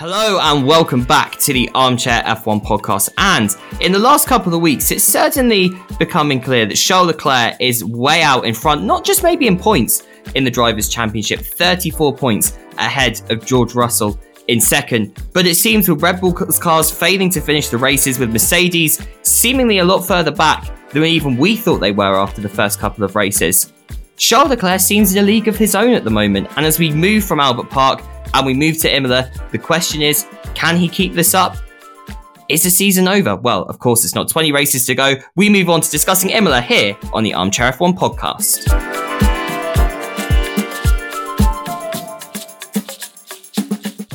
Hello and welcome back to the Armchair F1 podcast. And in the last couple of weeks, it's certainly becoming clear that Charles Leclerc is way out in front, not just maybe in points in the Drivers' Championship, 34 points ahead of George Russell in second. But it seems with Red Bull cars failing to finish the races, with Mercedes seemingly a lot further back than even we thought they were after the first couple of races. Charles Leclerc seems in a league of his own at the moment, and as we move from Albert Park and we move to Imola. The question is, can he keep this up? Is the season over? Well, of course, it's not 20 races to go. We move on to discussing Imola here on the Armchair F1 podcast.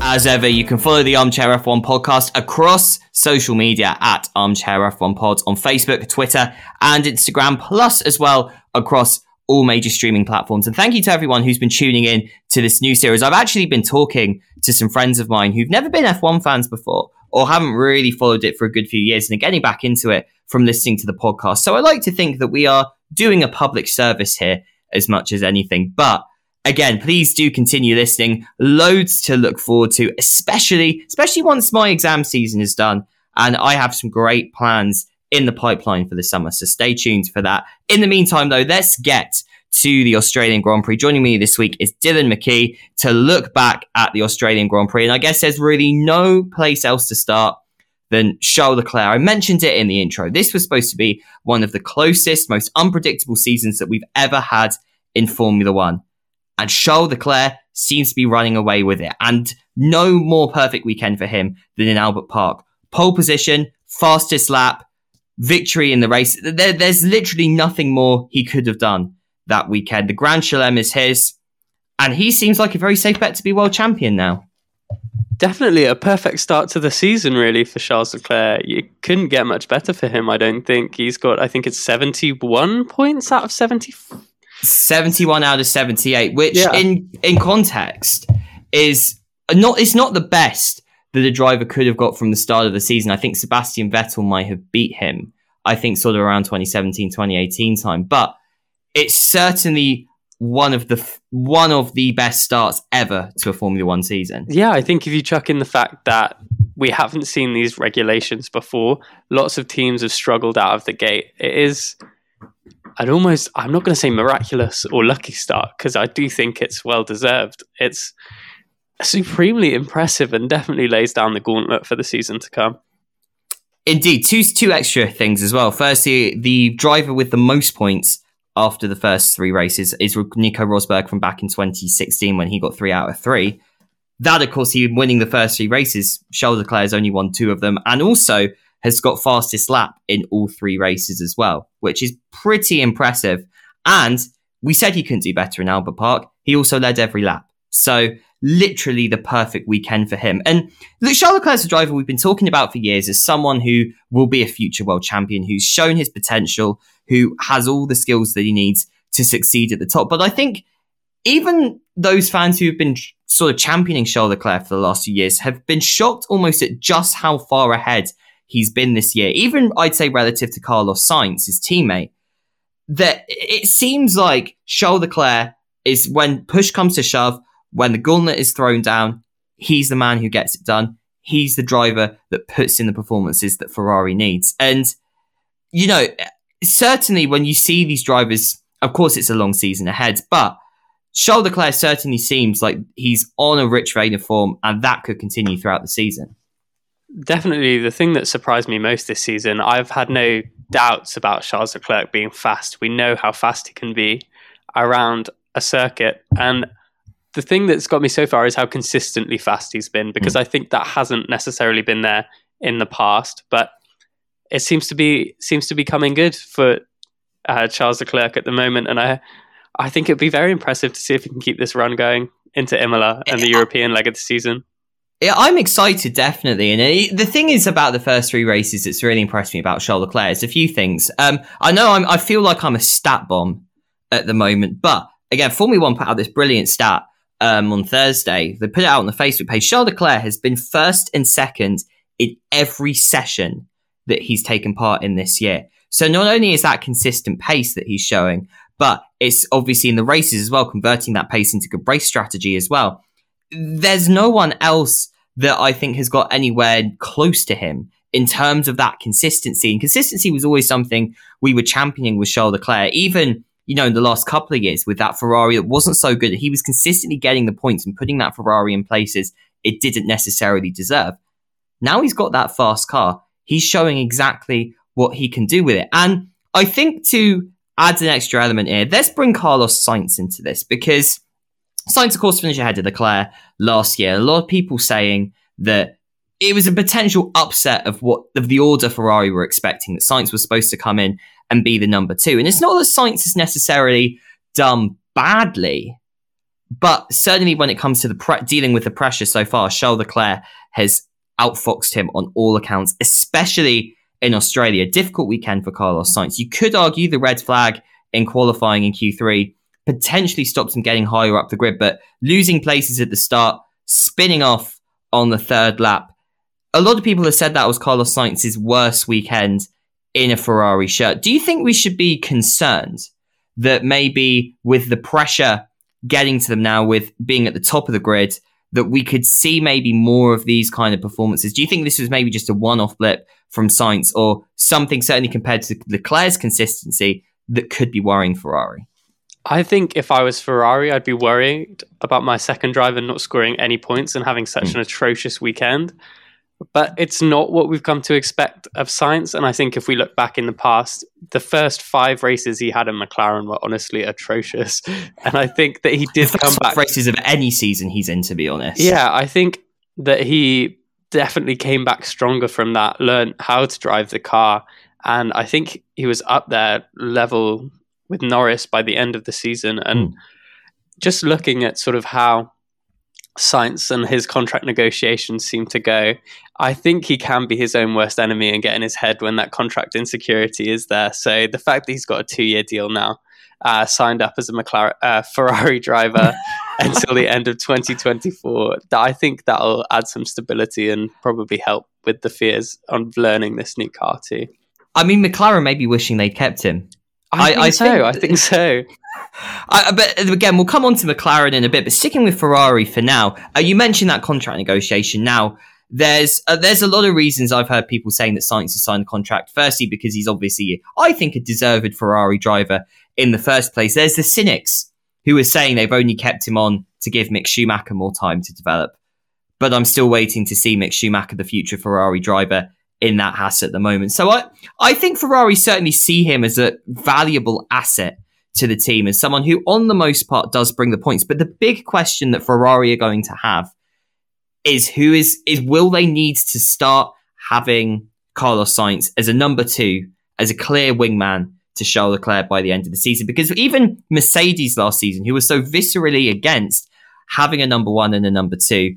As ever, you can follow the Armchair F1 podcast across social media at Armchair F1 Pods on Facebook, Twitter, and Instagram, plus as well across all major streaming platforms. And thank you to everyone who's been tuning in to this new series. I've actually been talking to some friends of mine who've never been F1 fans before or haven't really followed it for a good few years and are getting back into it from listening to the podcast. So I like to think that we are doing a public service here as much as anything. But again, please do continue listening. Loads to look forward to, especially, especially once my exam season is done. And I have some great plans in the pipeline for the summer. So stay tuned for that. In the meantime, though, let's get to the Australian Grand Prix. Joining me this week is Dylan McKee to look back at the Australian Grand Prix. And I guess there's really no place else to start than Charles Leclerc. I mentioned it in the intro. This was supposed to be one of the closest, most unpredictable seasons that we've ever had in Formula One. And Charles Leclerc seems to be running away with it. And no more perfect weekend for him than in Albert Park. Pole position, fastest lap, victory in the race. There, there's literally nothing more he could have done that weekend. The Grand Chelem is his, and he seems like a very safe bet to be world champion now. Definitely a perfect start to the season, really, for Charles Leclerc. You couldn't get much better for him, I don't think. He's got, I think it's 71 points out of 70. 71 out of 78, which yeah. in, in context is not, it's not the best that a driver could have got from the start of the season. I think Sebastian Vettel might have beat him. I think sort of around 2017, 2018 time, but it's certainly one of the one of the best starts ever to a Formula One season. Yeah, I think if you chuck in the fact that we haven't seen these regulations before, lots of teams have struggled out of the gate. It is I'd almost I'm not going to say miraculous or lucky start because I do think it's well deserved. It's supremely impressive and definitely lays down the gauntlet for the season to come. Indeed, two two extra things as well. Firstly, the driver with the most points after the first three races is Nico Rosberg from back in 2016 when he got three out of three. That, of course, he winning the first three races. Charles Leclerc has only won two of them, and also has got fastest lap in all three races as well, which is pretty impressive. And we said he couldn't do better in Albert Park. He also led every lap. So literally the perfect weekend for him. And look, Charles Leclerc a driver we've been talking about for years as someone who will be a future world champion, who's shown his potential, who has all the skills that he needs to succeed at the top. But I think even those fans who have been sort of championing Charles Leclerc for the last few years have been shocked almost at just how far ahead he's been this year. Even I'd say relative to Carlos Sainz, his teammate, that it seems like Charles Leclerc is when push comes to shove, when the gauntlet is thrown down, he's the man who gets it done. He's the driver that puts in the performances that Ferrari needs. And, you know, certainly when you see these drivers, of course, it's a long season ahead, but Charles Leclerc certainly seems like he's on a rich vein of form, and that could continue throughout the season. Definitely, the thing that surprised me most this season, I've had no doubts about Charles Leclerc being fast. We know how fast he can be around a circuit, and the thing that's got me so far is how consistently fast he's been because mm. I think that hasn't necessarily been there in the past, but it seems to be seems to be coming good for uh, Charles Leclerc at the moment, and I I think it'd be very impressive to see if he can keep this run going into Imola and the European leg of the season. Yeah, I'm excited, definitely. And it, the thing is about the first three races that's really impressed me about Charles Leclerc is a few things. Um, I know I'm, I feel like I'm a stat bomb at the moment, but again, Formula One put out this brilliant stat um, on Thursday. They put it out on the Facebook page. Charles Leclerc has been first and second in every session that he's taken part in this year. So not only is that consistent pace that he's showing, but it's obviously in the races as well, converting that pace into good race strategy as well. There's no one else that I think has got anywhere close to him in terms of that consistency. And consistency was always something we were championing with Charles Leclerc, even you know in the last couple of years with that Ferrari that wasn't so good. He was consistently getting the points and putting that Ferrari in places it didn't necessarily deserve. Now he's got that fast car. He's showing exactly what he can do with it. And I think to add an extra element here, let's bring Carlos Sainz into this because Sainz, of course, finished ahead of Leclerc last year. A lot of people saying that it was a potential upset of what of the order Ferrari were expecting that Sainz was supposed to come in and be the number two. And it's not that Sainz is necessarily done badly, but certainly when it comes to the pre- dealing with the pressure so far, Charles Leclerc has outfoxed him on all accounts, especially in Australia. Difficult weekend for Carlos Sainz. You could argue the red flag in qualifying in Q3 potentially stops him getting higher up the grid, but losing places at the start, spinning off on the third lap. A lot of people have said that was Carlos Sainz's worst weekend in a Ferrari shirt. Do you think we should be concerned that maybe with the pressure getting to them now, with being at the top of the grid, that we could see maybe more of these kind of performances? Do you think this was maybe just a one off blip from Sainz or something certainly compared to Leclerc's consistency that could be worrying Ferrari? I think if I was Ferrari, I'd be worried about my second driver not scoring any points and having such mm. an atrocious weekend. But it's not what we've come to expect of Sainz. And I think if we look back in the past, the first five races he had in McLaren were honestly atrocious. And I think that he did come back. Races of any season he's in, to be honest. Yeah, I think that he definitely came back stronger from that, learned how to drive the car. And I think he was up there level with Norris by the end of the season. And mm. just looking at sort of how Sainz and his contract negotiations seem to go, I think he can be his own worst enemy and get in his head when that contract insecurity is there. So the fact that he's got a two year deal now, uh, signed up as a McLaren uh, Ferrari driver until the end of 2024, that I think that'll add some stability and probably help with the fears on learning this new car too. I mean, McLaren may be wishing they kept him I, think I, so. Think, I think so. I, but again, we'll come on to McLaren in a bit. But sticking with Ferrari for now, uh, you mentioned that contract negotiation. Now, there's uh, there's a lot of reasons I've heard people saying that Sainz has signed the contract. Firstly, because he's obviously, I think, a deserved Ferrari driver in the first place. There's the cynics who are saying they've only kept him on to give Mick Schumacher more time to develop. But I'm still waiting to see Mick Schumacher, the future Ferrari driver, in that Haas at the moment. So I, I think Ferrari certainly see him as a valuable asset to the team, as someone who, on the most part, does bring the points. But the big question that Ferrari are going to have is who is is will they need to start having Carlos Sainz as a number two, as a clear wingman to Charles Leclerc by the end of the season? Because even Mercedes last season, who was so viscerally against having a number one and a number two,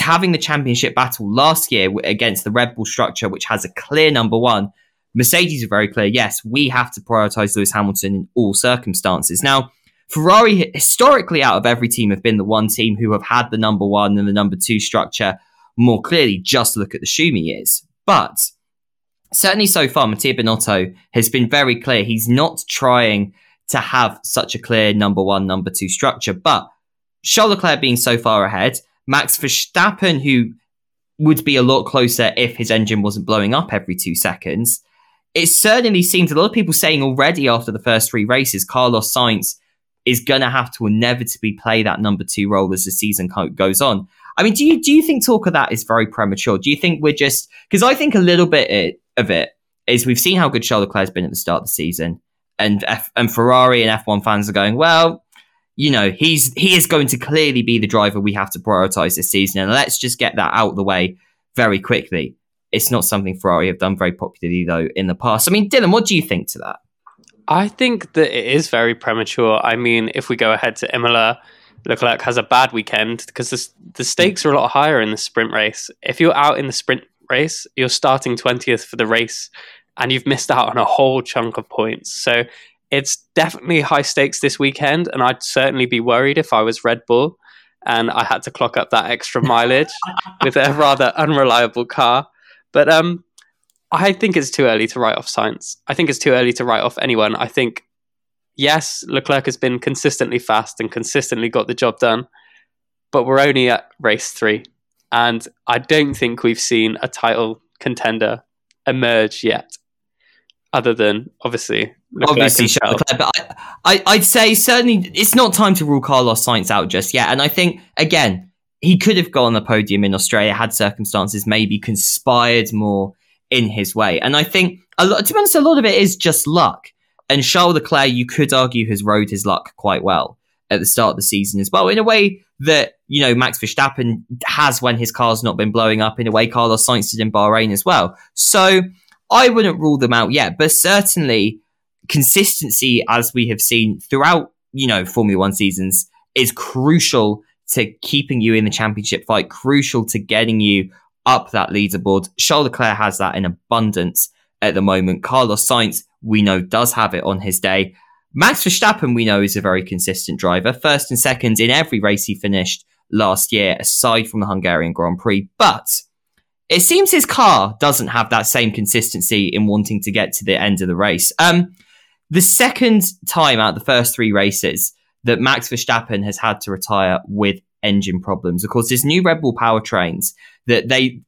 having the championship battle last year against the Red Bull structure, which has a clear number one, Mercedes are very clear. Yes, we have to prioritize Lewis Hamilton in all circumstances. Now, Ferrari historically out of every team have been the one team who have had the number one and the number two structure more clearly. Just look at the Schumi years. But certainly so far, Mattia Binotto has been very clear. He's not trying to have such a clear number one, number two structure. But Charles Leclerc being so far ahead, Max Verstappen, who would be a lot closer if his engine wasn't blowing up every two seconds. It certainly seems a lot of people saying already after the first three races, Carlos Sainz is going to have to inevitably play that number two role as the season goes on. I mean, do you do you think talk of that is very premature? Do you think we're just because I think a little bit of it is we've seen how good Charles Leclerc has been at the start of the season, and F- and Ferrari and F1 fans are going, well, you know, he's he is going to clearly be the driver we have to prioritize this season. And let's just get that out of the way very quickly. It's not something Ferrari have done very popularly though in the past. I mean, Dylan, what do you think to that? I think that it is very premature. I mean, if we go ahead to Imola, Leclerc has a bad weekend because the, the stakes are a lot higher in the sprint race. If you're out in the sprint race, you're starting 20th for the race and you've missed out on a whole chunk of points. So it's definitely high stakes this weekend, and I'd certainly be worried if I was Red Bull and I had to clock up that extra mileage with a rather unreliable car. But um, I think it's too early to write off Sainz. I think it's too early to write off anyone. I think, yes, Leclerc has been consistently fast and consistently got the job done, but we're only at race three. And I don't think we've seen a title contender emerge yet, other than obviously Leclerc obviously himself. Leclerc, but I, I, I'd say certainly it's not time to rule Carlos Sainz out just yet. And I think again, he could have got on the podium in Australia had circumstances maybe conspired more in his way. And I think a lot, to be honest, a lot of it is just luck. And Charles Leclerc, you could argue, has rode his luck quite well at the start of the season as well, in a way that you know Max Verstappen has when his car's not been blowing up. In a way, Carlos Sainz did in Bahrain as well. So I wouldn't rule them out yet, but certainly consistency, as we have seen throughout you know Formula One seasons, is crucial to keeping you in the championship fight. Crucial to getting you up that leaderboard. Charles Leclerc has that in abundance at the moment. Carlos Sainz, we know, does have it on his day. Max Verstappen, we know, is a very consistent driver. First and second in every race he finished last year, aside from the Hungarian Grand Prix. But it seems his car doesn't have that same consistency in wanting to get to the end of the race. Um, the second time out of the first three races that Max Verstappen has had to retire with engine problems. Of course, there's new Red Bull powertrains that they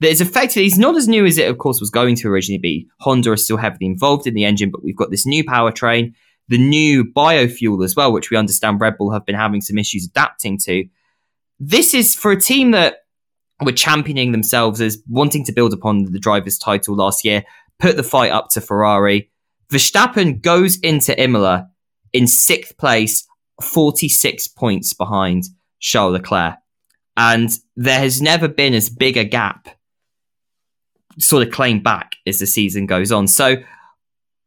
that is effectively it's not as new as it of course was going to originally be. Honda is still heavily involved in the engine, but we've got this new powertrain, the new biofuel as well, which we understand Red Bull have been having some issues adapting to. This is for a team that were championing themselves as wanting to build upon the driver's title last year, put the fight up to Ferrari. Verstappen goes into Imola in sixth place, 46 points behind Charles Leclerc. And there has never been as big a gap sort of claimed back as the season goes on. So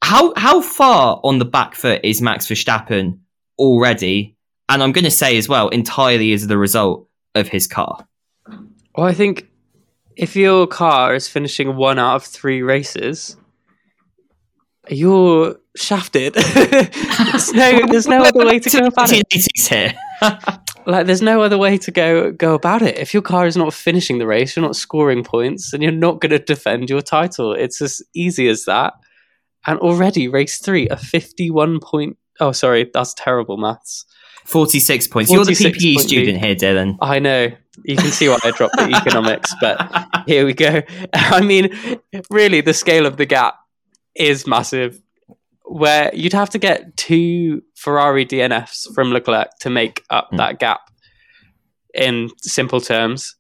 how how far on the back foot is Max Verstappen already? And I'm going to say as well, entirely as the result of his car. Well, I think if your car is finishing one out of three races, you're shafted. there's no, there's no other way to go about it. here. Like, there's no other way to go go about it. If your car is not finishing the race, you're not scoring points, and you're not going to defend your title. It's as easy as that. And already, race three, a 51 point. Oh, sorry, that's terrible maths. 46 points. You're the 46 PPE student here, Dylan. I know. You can see why I dropped the economics, but here we go. I mean, really, the scale of the gap is massive. Where you'd have to get two Ferrari DNFs from Leclerc to make up Hmm. that gap in simple terms.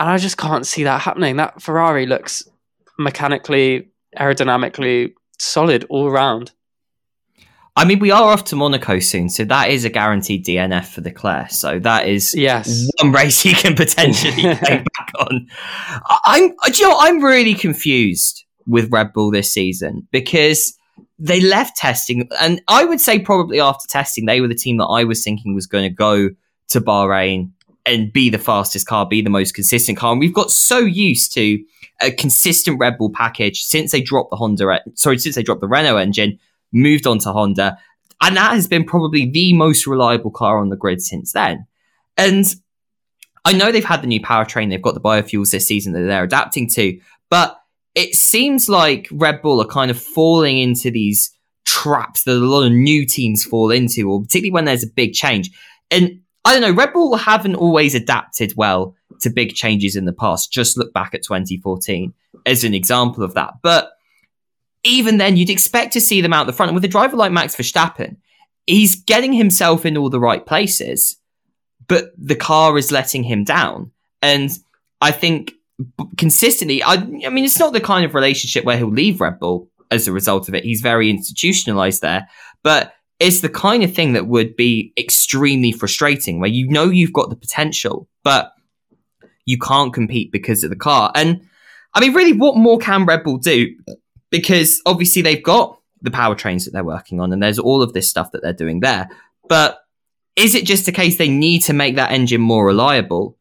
And I just can't see that happening. That Ferrari looks mechanically, aerodynamically solid all around. I mean, we are off to Monaco soon, so that is a guaranteed DNF for Leclerc. So that is Yes. one race he can potentially play back on. I'm, you know. I'm really confused with Red Bull this season because they left testing, and I would say probably after testing, they were the team that I was thinking was going to go to Bahrain and be the fastest car, be the most consistent car. And we've got so used to a consistent Red Bull package since they dropped the Honda, sorry, since they dropped the Renault engine, moved on to Honda. And that has been probably the most reliable car on the grid since then. And I know they've had the new powertrain, they've got the biofuels this season that they're adapting to, but it seems like Red Bull are kind of falling into these traps that a lot of new teams fall into, or particularly when there's a big change. And I don't know, Red Bull haven't always adapted well to big changes in the past. Just look back at 2014 as an example of that. But even then, you'd expect to see them out the front. And with a driver like Max Verstappen, he's getting himself in all the right places, but the car is letting him down. And I think consistently, I, I mean, it's not the kind of relationship where he'll leave Red Bull as a result of it. He's very institutionalized there, but it's the kind of thing that would be extremely frustrating where you know you've got the potential, but you can't compete because of the car. And I mean, really, what more can Red Bull do? Because obviously they've got the powertrains that they're working on, and there's all of this stuff that they're doing there. But is it just a case they need to make that engine more reliable,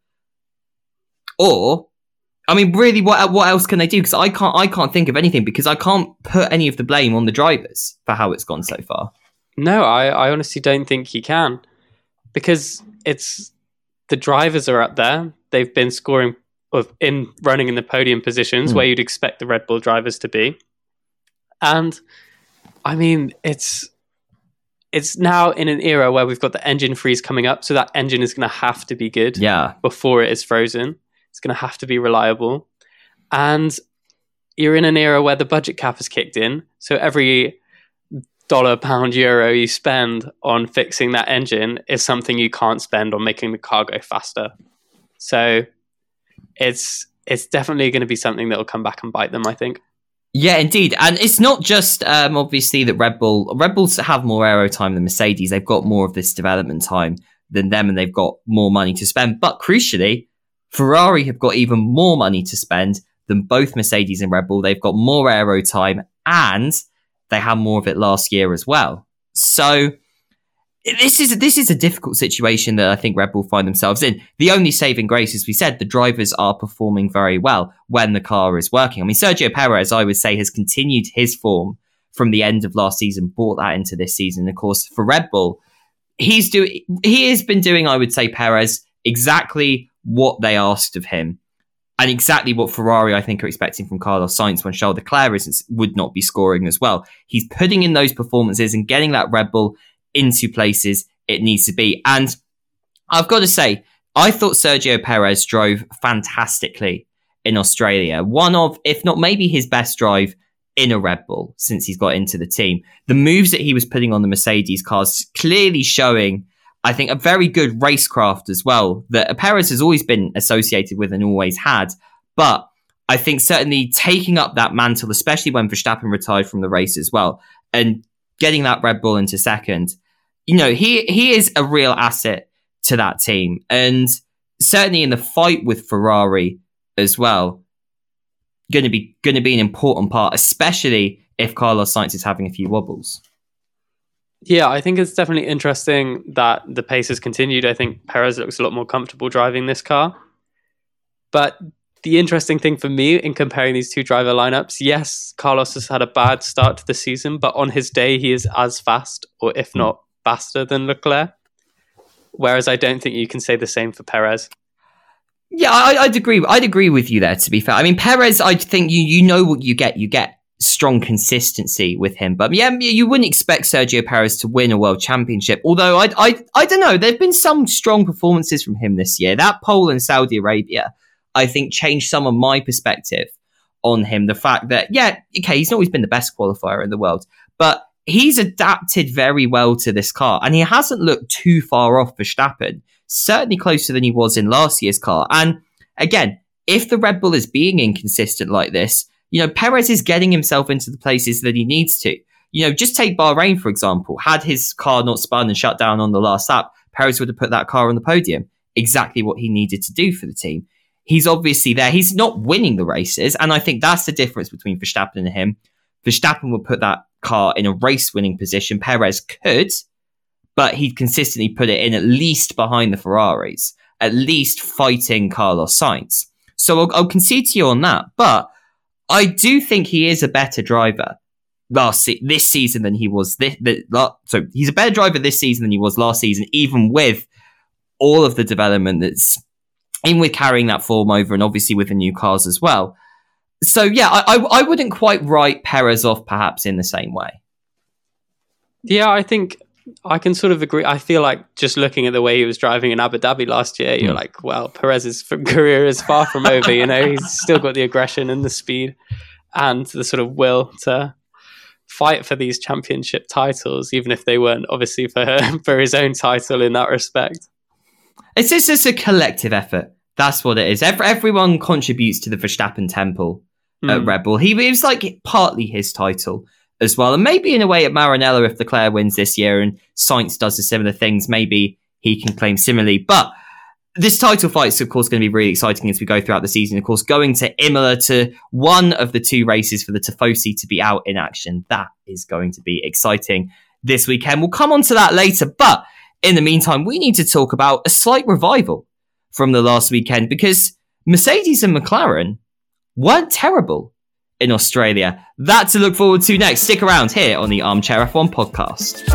or I mean, really, what what else can they do? Because I can't I can't think of anything because I can't put any of the blame on the drivers for how it's gone so far. No, I, I honestly don't think you can. Because it's the drivers are up there. They've been scoring of in running in the podium positions Hmm. where you'd expect the Red Bull drivers to be. And I mean, it's it's now in an era where we've got the engine freeze coming up, so that engine is going to have to be good Yeah, before it is frozen. It's going to have to be reliable. And you're in an era where the budget cap has kicked in. So every dollar, pound, euro you spend on fixing that engine is something you can't spend on making the car go faster. So it's it's definitely going to be something that will come back and bite them, I think. Yeah, indeed, and it's not just um, obviously that Red Bull Red Bulls have more aero time than Mercedes. They've got more of this development time than them, and they've got more money to spend. But crucially, Ferrari have got even more money to spend than both Mercedes and Red Bull. They've got more aero time, and they had more of it last year as well. So this is this is a difficult situation that I think Red Bull find themselves in. The only saving grace, as we said, the drivers are performing very well when the car is working. I mean, Sergio Perez, I would say, has continued his form from the end of last season, brought that into this season. Of course, for Red Bull, he's doing he has been doing, I would say, Perez exactly what they asked of him. And exactly what Ferrari, I think, are expecting from Carlos Sainz when Charles Leclerc is, would not be scoring as well. He's putting in those performances and getting that Red Bull into places it needs to be. And I've got to say, I thought Sergio Perez drove fantastically in Australia. One of, if not maybe his best drive in a Red Bull since he's got into the team. The moves that he was putting on the Mercedes cars clearly showing, I think, a very good racecraft as well that Perez has always been associated with and always had. But I think certainly taking up that mantle, especially when Verstappen retired from the race as well, and getting that Red Bull into second, you know, he he is a real asset to that team, and certainly in the fight with Ferrari as well, to be going to be an important part, especially if Carlos Sainz is having a few wobbles. Yeah, I think it's definitely interesting that the pace has continued. I think Perez looks a lot more comfortable driving this car. But the interesting thing for me in comparing these two driver lineups, yes, Carlos has had a bad start to the season, but on his day, he is as fast, or if hmm. not faster than Leclerc. Whereas I don't think you can say the same for Perez. Yeah, I, would agree. I'd agree with you there. To be fair, I mean Perez, I think you you know what you get. You get strong consistency with him. But yeah, you wouldn't expect Sergio Perez to win a world championship. Although I I I don't know. There've been some strong performances from him this year. That pole in Saudi Arabia, I think, changed some of my perspective on him. The fact that yeah, okay, he's not always been the best qualifier in the world, but he's adapted very well to this car, and he hasn't looked too far off Verstappen. Certainly closer than he was in last year's car. And again, if the Red Bull is being inconsistent like this, you know, Perez is getting himself into the places that he needs to. You know, just take Bahrain, for example. Had his car not spun and shut down on the last lap, Perez would have put that car on the podium. Exactly what he needed to do for the team. He's obviously there. He's not winning the races. And I think that's the difference between Verstappen and him. Verstappen would put that car in a race winning position. Perez could, but he'd consistently put it in at least behind the Ferraris, at least fighting Carlos Sainz. So I'll, I'll concede to you on that. But I do think he is a better driver last se- this season than he was this. The, so he's a better driver this season than he was last season, even with all of the development that's in with carrying that form over, and obviously with the new cars as well so yeah, I, I, I wouldn't quite write Perez off perhaps in the same way. Yeah, I think I can sort of agree. I feel like just looking at the way he was driving in Abu Dhabi last year, you're mm. like, well, Perez's career is far from over. You know, he's still got the aggression and the speed and the sort of will to fight for these championship titles, even if they weren't obviously for her, for his own title in that respect. It's just, it's a collective effort. That's what it is. Every, everyone contributes to the Verstappen temple mm. at Red Bull. He it was like partly his title as well, and maybe in a way at Maranello if Leclerc wins this year and Sainz does the similar things, maybe he can claim similarly. But this title fight is of course going to be really exciting as we go throughout the season. Of course, going to Imola to one of the two races for the Tifosi to be out in action. That is going to be exciting this weekend. We'll come on to that later, but in the meantime, we need to talk about a slight revival from the last weekend because Mercedes and McLaren weren't terrible in Australia. That to look forward to next. Stick around here on the Armchair F1 podcast.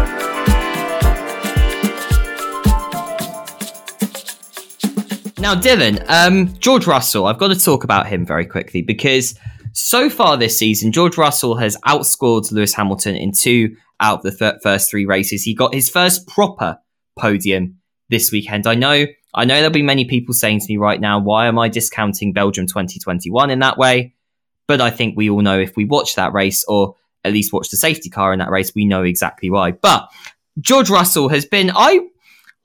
Now, Dylan, um, George Russell, I've got to talk about him very quickly because so far this season, George Russell has outscored Lewis Hamilton in two out of the th- first three races. He got his first proper podium this weekend. I know I know there'll be many people saying to me right now, why am I discounting Belgium 2021 in that way? But I think we all know if we watch that race or at least watch the safety car in that race, we know exactly why. But George Russell has been, I,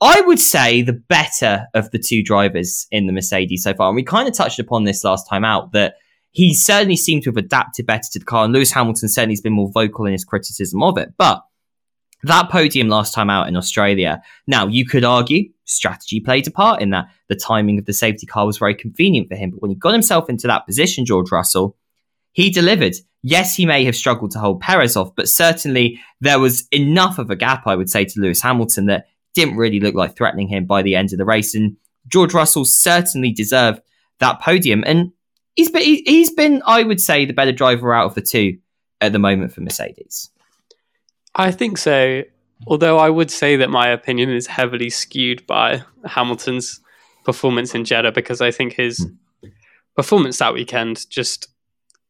I would say, the better of the two drivers in the Mercedes so far. And we kind of touched upon this last time out that he certainly seemed to have adapted better to the car. And Lewis Hamilton certainly has been more vocal in his criticism of it. But that podium last time out in Australia, now you could argue strategy played a part in that. The timing of the safety car was very convenient for him. But when he got himself into that position, George Russell, he delivered. Yes, he may have struggled to hold Perez off, but certainly there was enough of a gap, I would say, to Lewis Hamilton that didn't really look like threatening him by the end of the race. And George Russell certainly deserved that podium. And he's been, he's been, I would say, the better driver out of the two at the moment for Mercedes. I think so. Although I would say that my opinion is heavily skewed by Hamilton's performance in Jeddah because I think his mm. performance that weekend just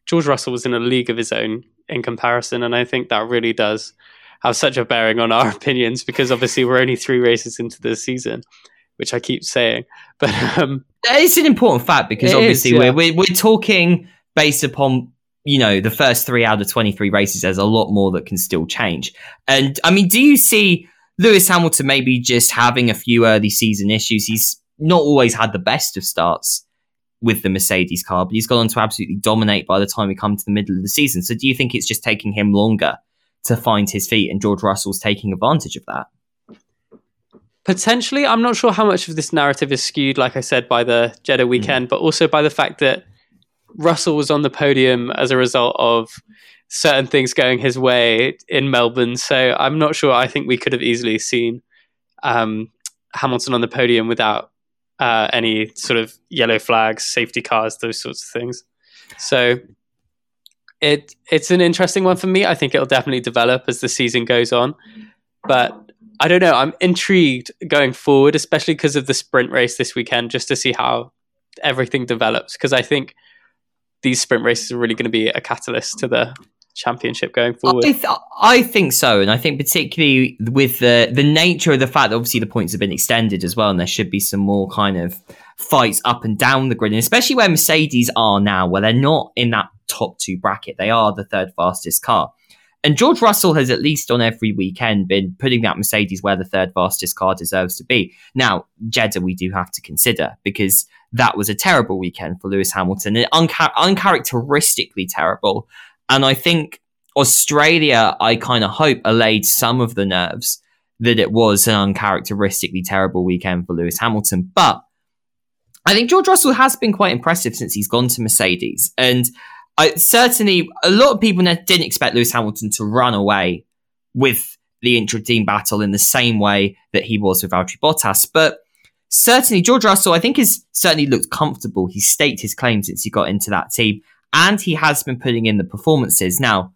George Russell was in a league of his own in comparison, and I think that really does have such a bearing on our opinions because obviously we're only three races into the season, which I keep saying. But um, it's an important fact because obviously is, yeah. we're, we're we're talking based upon you know the first three out of twenty three races. There's a lot more that can still change, and I mean, do you see Lewis Hamilton maybe just having a few early season issues? He's not always had the best of starts with the Mercedes car, but he's gone on to absolutely dominate by the time we come to the middle of the season. So do you think it's just taking him longer to find his feet and George Russell's taking advantage of that? Potentially, I'm not sure how much of this narrative is skewed, like I said, by the Jeddah weekend, mm. but also by the fact that Russell was on the podium as a result of certain things going his way in Melbourne. So I'm not sure. I think we could have easily seen um, Hamilton on the podium without uh, any sort of yellow flags, safety cars, those sorts of things. So it it's an interesting one for me. I think it'll definitely develop as the season goes on, but I don't know. I'm intrigued going forward, especially because of the sprint race this weekend, just to see how everything develops. Because I think these sprint races are really going to be a catalyst to the championship going forward? I, th- I, think so, and I think particularly with the the nature of the fact that obviously the points have been extended as well, and there should be some more kind of fights up and down the grid, and especially where Mercedes are now, where they're not in that top two bracket, they are the third fastest car. And George Russell has at least on every weekend been putting that Mercedes where the third fastest car deserves to be. Now, Jeddah, we do have to consider because that was a terrible weekend for Lewis Hamilton, unca- uncharacteristically terrible. And I think Australia, I kind of hope, allayed some of the nerves that it was an uncharacteristically terrible weekend for Lewis Hamilton. But I think George Russell has been quite impressive since he's gone to Mercedes. And I, certainly, a lot of people didn't expect Lewis Hamilton to run away with the intra-team battle in the same way that he was with Valtteri Bottas. But certainly, George Russell, I think, has certainly looked comfortable. He's staked his claim since he got into that team and he has been putting in the performances. Now,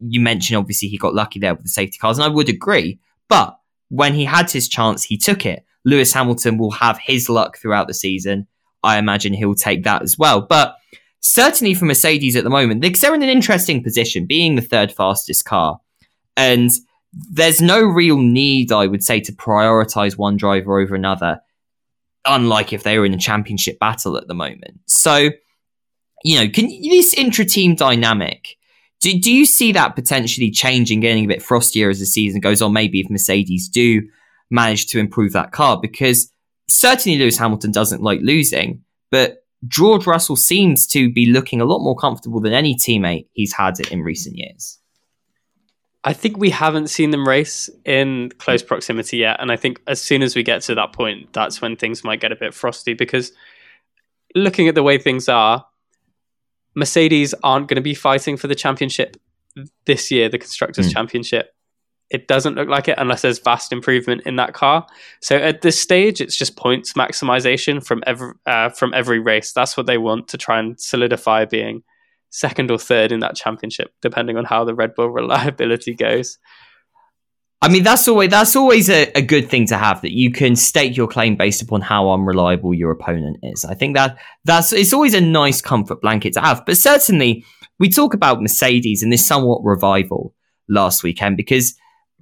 you mentioned obviously he got lucky there with the safety cars, and I would agree. But when he had his chance, he took it. Lewis Hamilton will have his luck throughout the season. I imagine he'll take that as well. But certainly for Mercedes at the moment, they're in an interesting position, being the third fastest car. And there's no real need, I would say, to prioritize one driver over another, unlike if they were in a championship battle at the moment. So you know, can this intra-team dynamic? Do, do you see that potentially changing, getting a bit frostier as the season goes on? Maybe if Mercedes do manage to improve that car, because certainly Lewis Hamilton doesn't like losing, but George Russell seems to be looking a lot more comfortable than any teammate he's had in recent years. I think we haven't seen them race in close proximity yet. And I think as soon as we get to that point, that's when things might get a bit frosty because looking at the way things are, Mercedes aren't going to be fighting for the championship this year, the Constructors' mm. Championship. It doesn't look like it unless there's vast improvement in that car. So at this stage, it's just points maximization from every uh, from every race. That's what they want to try and solidify being second or third in that championship, depending on how the Red Bull reliability goes. I mean, that's always that's always a, a, good thing to have that you can stake your claim based upon how unreliable your opponent is. I think that that's it's always a nice comfort blanket to have. But certainly, we talk about Mercedes and this somewhat revival last weekend because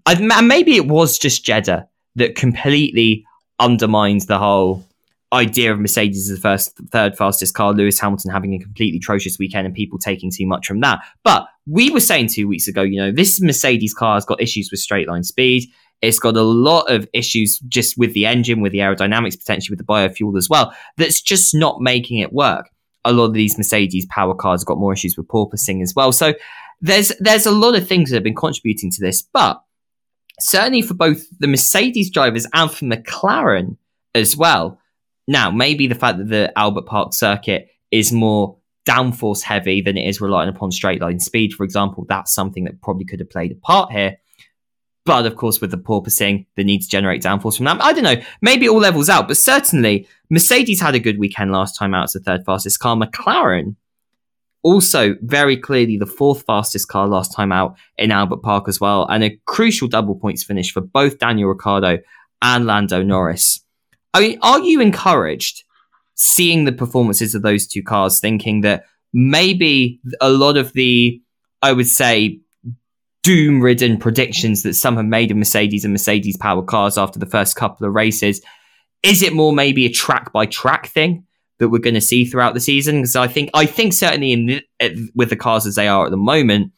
I, maybe it was just Jeddah that completely undermined the whole idea of Mercedes as the first, third fastest car, Lewis Hamilton having a completely atrocious weekend and people taking too much from that. But we were saying two weeks ago, you know, this Mercedes car has got issues with straight line speed. It's got a lot of issues just with the engine, with the aerodynamics, potentially with the biofuel as well, that's just not making it work. A lot of these Mercedes power cars have got more issues with porpoising as well. So there's there's a lot of things that have been contributing to this, but certainly for both the Mercedes drivers and for McLaren as well. Now, maybe the fact that the Albert Park circuit is more downforce heavy than it is relying upon straight line speed, for example, that's something that probably could have played a part here. But of course, with the porpoising, the need to generate downforce from that, I don't know, maybe it all levels out. But certainly, Mercedes had a good weekend last time out as the third fastest car. McLaren also very clearly the fourth fastest car last time out in Albert Park as well, and a crucial double points finish for both Daniel Ricciardo and Lando Norris. I mean, are you encouraged seeing the performances of those two cars, thinking that maybe a lot of the, I would say, doom ridden predictions that some have made of Mercedes and Mercedes power cars after the first couple of races, is it more maybe a track by track thing? that we're going to see throughout the season. Because I think, I think certainly in the, with the cars as they are at the moment,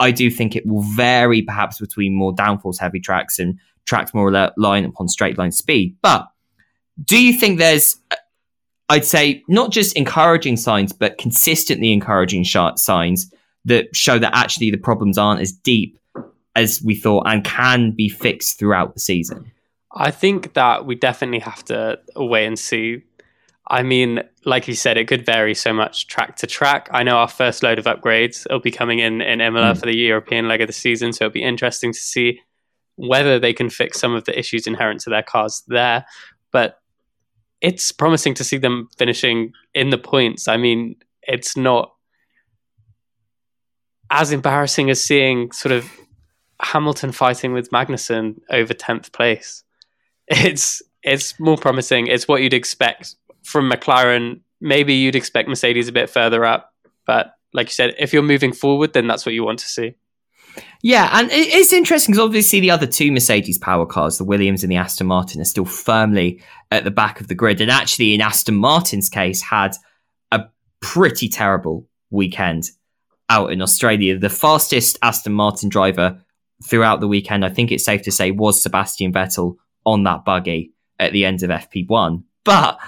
I do think it will vary perhaps between more downforce heavy tracks and tracks more reliant upon straight line speed. But do you think there's, I'd say, not just encouraging signs, but consistently encouraging signs that show that actually the problems aren't as deep as we thought and can be fixed throughout the season? I think that we definitely have to wait and see I mean, like you said, it could vary so much track to track. I know our first load of upgrades will be coming in in Imola mm. for the European leg of the season, so it'll be interesting to see whether they can fix some of the issues inherent to their cars there. But it's promising to see them finishing in the points. I mean, it's not as embarrassing as seeing sort of Hamilton fighting with Magnussen over tenth place. It's it's more promising. It's what you'd expect from McLaren, maybe you'd expect Mercedes a bit further up. But like you said, if you're moving forward, then that's what you want to see. Yeah, and it's interesting because obviously the other two Mercedes power cars, the Williams and the Aston Martin, are still firmly at the back of the grid. And actually, in Aston Martin's case, had a pretty terrible weekend out in Australia. The fastest Aston Martin driver throughout the weekend, I think it's safe to say, was Sebastian Vettel on that buggy at the end of FP1. But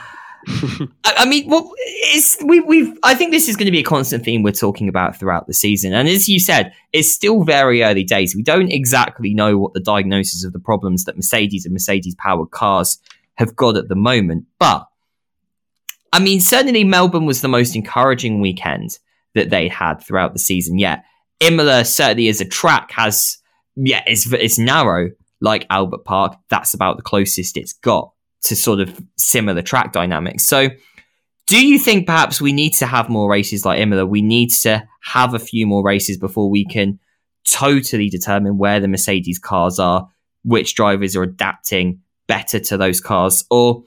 I mean, well, it's we we've. I think this is going to be a constant theme we're talking about throughout the season. And as you said, it's still very early days. We don't exactly know what the diagnosis of the problems that Mercedes and Mercedes powered cars have got at the moment. But I mean, certainly Melbourne was the most encouraging weekend that they had throughout the season. Yeah, Imola certainly as a track has yeah, it's it's narrow like Albert Park. That's about the closest it's got to sort of similar track dynamics. So, do you think perhaps we need to have more races like Imola? We need to have a few more races before we can totally determine where the Mercedes cars are, which drivers are adapting better to those cars, or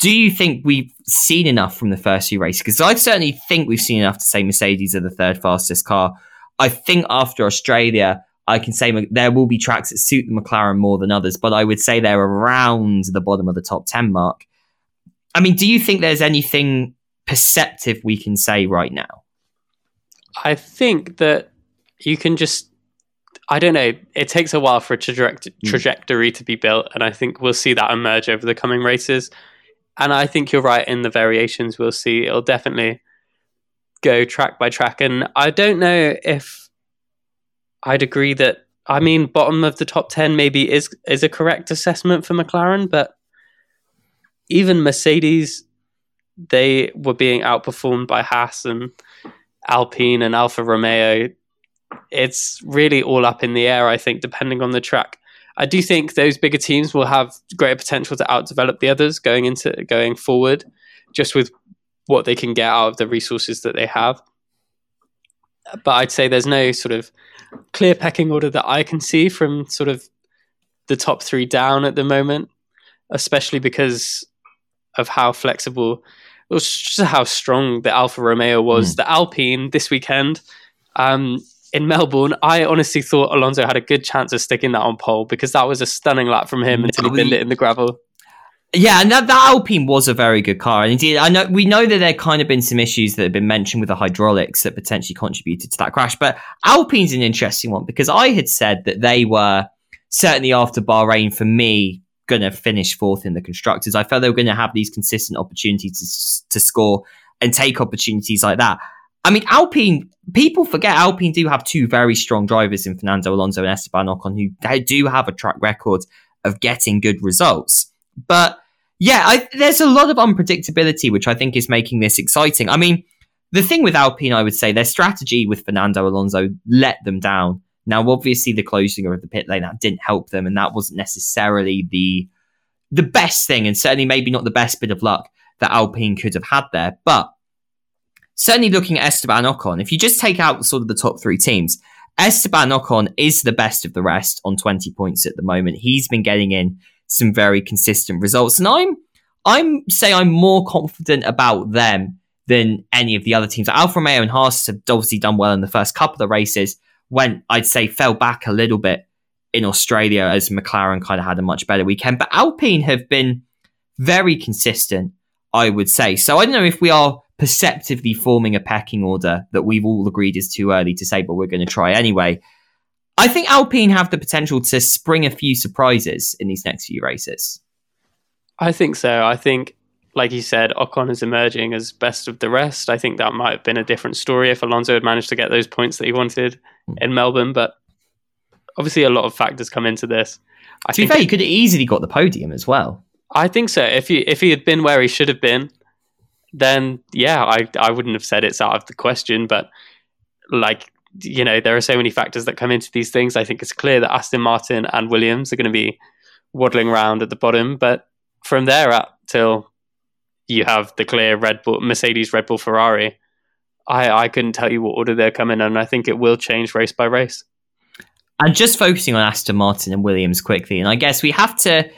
do you think we've seen enough from the first few races? Because I certainly think we've seen enough to say Mercedes are the third fastest car. I think after Australia, I can say there will be tracks that suit the McLaren more than others, but I would say they're around the bottom of the top 10 mark. I mean, do you think there's anything perceptive we can say right now? I think that you can just, I don't know, it takes a while for a traje- hmm. trajectory mm. to be built, and I think we'll see that emerge over the coming races. And I think you're right in the variations we'll see. It'll definitely go track by track. And I don't know if I'd agree that I mean bottom of the top 10 maybe is is a correct assessment for McLaren but even Mercedes they were being outperformed by Haas and Alpine and Alfa Romeo. It's really all up in the air I think depending on the track. I do think those bigger teams will have greater potential to outdevelop the others going into going forward just with what they can get out of the resources that they have. But I'd say there's no sort of clear pecking order that I can see from sort of the top three down at the moment, especially because of how flexible, or just how strong the Alfa Romeo was. Mm. The Alpine this weekend um, in Melbourne, I honestly thought Alonso had a good chance of sticking that on pole because that was a stunning lap from him until he binned it in the gravel. Yeah, and that, that Alpine was a very good car. And indeed, I know we know that there kind of been some issues that have been mentioned with the hydraulics that potentially contributed to that crash. But Alpine's an interesting one because I had said that they were certainly after Bahrain for me going to finish fourth in the constructors. I felt they were going to have these consistent opportunities to, to score and take opportunities like that. I mean, Alpine, people forget Alpine do have two very strong drivers in Fernando Alonso and Esteban Ocon who do have a track record of getting good results. But yeah, I, there's a lot of unpredictability, which I think is making this exciting. I mean, the thing with Alpine, I would say, their strategy with Fernando Alonso let them down. Now, obviously, the closing of the pit lane that didn't help them, and that wasn't necessarily the the best thing, and certainly maybe not the best bit of luck that Alpine could have had there. But certainly, looking at Esteban Ocon, if you just take out sort of the top three teams, Esteban Ocon is the best of the rest on 20 points at the moment. He's been getting in some very consistent results. And I'm I'm say I'm more confident about them than any of the other teams. Alfa Romeo and Haas have obviously done well in the first couple of races. When I'd say, fell back a little bit in Australia as McLaren kind of had a much better weekend. But Alpine have been very consistent, I would say. So I don't know if we are perceptively forming a pecking order that we've all agreed is too early to say, but we're going to try anyway. I think Alpine have the potential to spring a few surprises in these next few races. I think so. I think, like you said, Ocon is emerging as best of the rest. I think that might have been a different story if Alonso had managed to get those points that he wanted mm. in Melbourne. But obviously, a lot of factors come into this. I to be fair, he could have easily got the podium as well. I think so. If he if he had been where he should have been, then yeah, I I wouldn't have said it's out of the question. But like you know, there are so many factors that come into these things. I think it's clear that Aston Martin and Williams are going to be waddling around at the bottom, but from there up till you have the clear Red Bull, Mercedes, Red Bull, Ferrari, I, I couldn't tell you what order they're coming in, and I think it will change race by race. And just focusing on Aston Martin and Williams quickly, and I guess we have to.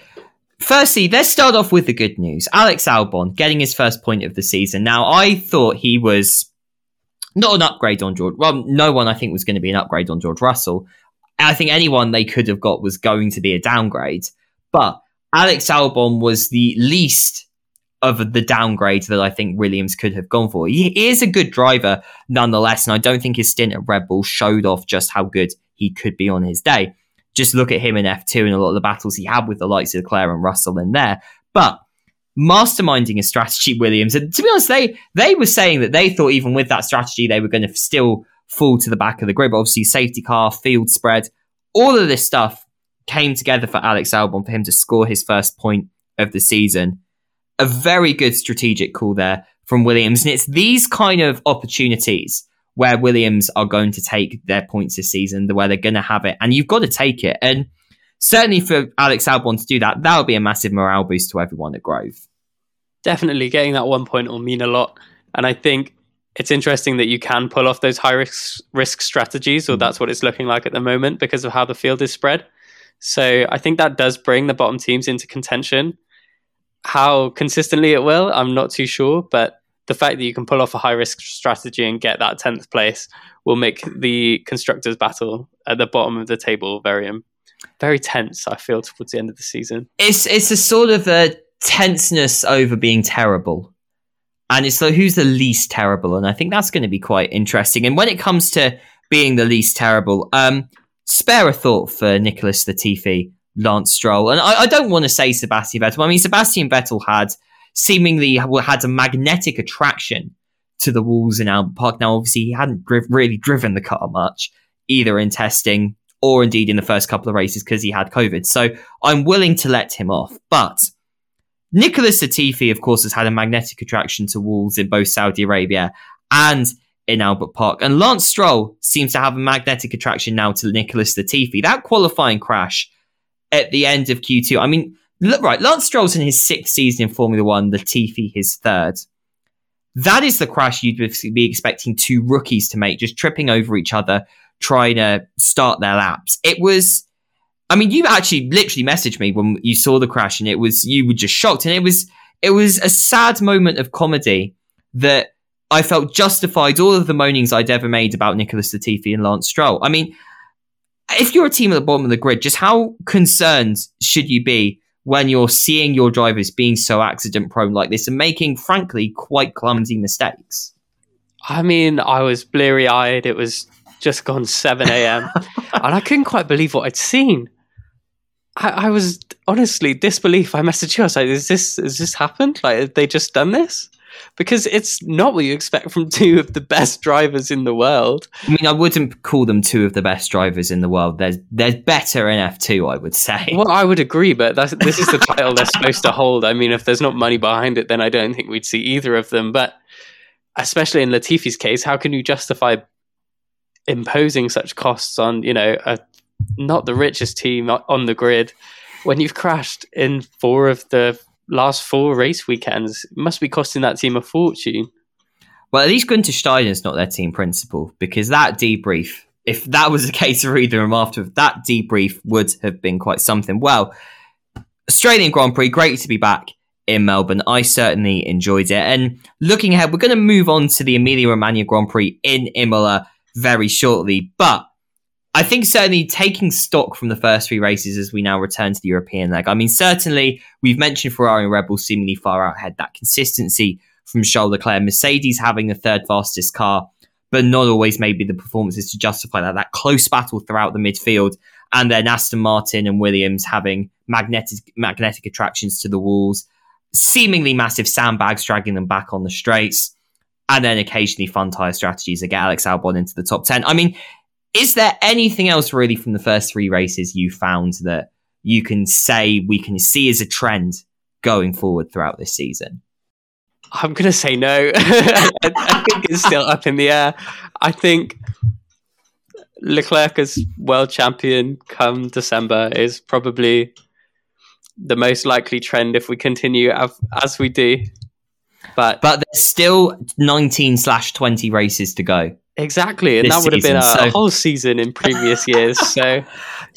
Firstly, let's start off with the good news. Alex Albon getting his first point of the season. Now, I thought he was not an upgrade on George. Well, no one I think was going to be an upgrade on George Russell. I think anyone they could have got was going to be a downgrade. But Alex Albon was the least of the downgrade that I think Williams could have gone for. He is a good driver nonetheless, and I don't think his stint at Red Bull showed off just how good he could be on his day. Just look at him in F2 and a lot of the battles he had with the likes of Leclerc and Russell in there. But masterminding a strategy, Williams. And to be honest, they they were saying that they thought even with that strategy they were going to still fall to the back of the grid. But obviously, safety car, field spread, all of this stuff came together for Alex Albon for him to score his first point of the season. A very good strategic call there from Williams, and it's these kind of opportunities where Williams are going to take their points this season, the where they're going to have it, and you've got to take it. And certainly for Alex Albon to do that, that would be a massive morale boost to everyone at Grove. Definitely, getting that one point will mean a lot, and I think it's interesting that you can pull off those high risk risk strategies, or mm. that's what it's looking like at the moment because of how the field is spread. So I think that does bring the bottom teams into contention. How consistently it will, I'm not too sure, but the fact that you can pull off a high risk strategy and get that 10th place will make the constructors battle at the bottom of the table very very tense. I feel towards the end of the season. It's it's a sort of a tenseness over being terrible, and it's like who's the least terrible, and I think that's going to be quite interesting. And when it comes to being the least terrible, um, spare a thought for Nicholas Latifi, Lance Stroll, and I, I don't want to say Sebastian Vettel. I mean, Sebastian Vettel had seemingly had a magnetic attraction to the walls in Albert Park. Now, obviously, he hadn't really driven the car much either in testing or indeed in the first couple of races because he had COVID. So I'm willing to let him off. But Nicholas Latifi, of course, has had a magnetic attraction to walls in both Saudi Arabia and in Albert Park. And Lance Stroll seems to have a magnetic attraction now to Nicholas Latifi. That qualifying crash at the end of Q2, I mean, look, right, Lance Stroll's in his sixth season in Formula One, Latifi his third. That is the crash you'd be expecting two rookies to make, just tripping over each other, trying to start their laps. It was, I mean, you actually literally messaged me when you saw the crash, and it was you were just shocked, and it was it was a sad moment of comedy that I felt justified all of the moanings I'd ever made about Nicholas Latifi and Lance Stroll. I mean, if you're a team at the bottom of the grid, just how concerned should you be when you're seeing your drivers being so accident prone like this and making, frankly, quite clumsy mistakes? I mean, I was bleary eyed. It was just gone 7 a.m. and I couldn't quite believe what I'd seen. I, I, was honestly disbelief. I messaged you. I was like, "Is this has this happened? Like, have they just done this?" Because it's not what you expect from two of the best drivers in the world. I mean, I wouldn't call them two of the best drivers in the world. There's there's better in F two, I would say. Well, I would agree, but this is the title they're supposed to hold. I mean, if there's not money behind it, then I don't think we'd see either of them. But especially in Latifi's case, how can you justify imposing such costs on you know a, not the richest team on the grid when you've crashed in four of the last four race weekends? Must be costing that team a fortune. Well, at least Gunther Steiner's not their team principal because that debrief, if that was the case for either of them after, that debrief would have been quite something. Well, Australian Grand Prix, great to be back in Melbourne. I certainly enjoyed it. And looking ahead, we're going to move on to the Emilia Romagna Grand Prix in Imola very shortly. But I think certainly taking stock from the first three races as we now return to the European leg. I mean, certainly we've mentioned Ferrari and Red Bull seemingly far out ahead. That consistency from Charles Leclerc, Mercedes having the third fastest car, but not always maybe the performances to justify that. That close battle throughout the midfield, and then Aston Martin and Williams having magnetic magnetic attractions to the walls seemingly massive sandbags dragging them back on the straights, and then occasionally fun tire strategies that get Alex Albon into the top 10. I mean, is there anything else really from the first three races you found that you can say we can see as a trend going forward throughout this season? I'm going to say no. I, think it's still up in the air. I think Leclerc as world champion come December is probably the most likely trend if we continue as, as we do. But but there's still 19 slash 20 races to go. Exactly, and that would have been a, so. whole season in previous years. So,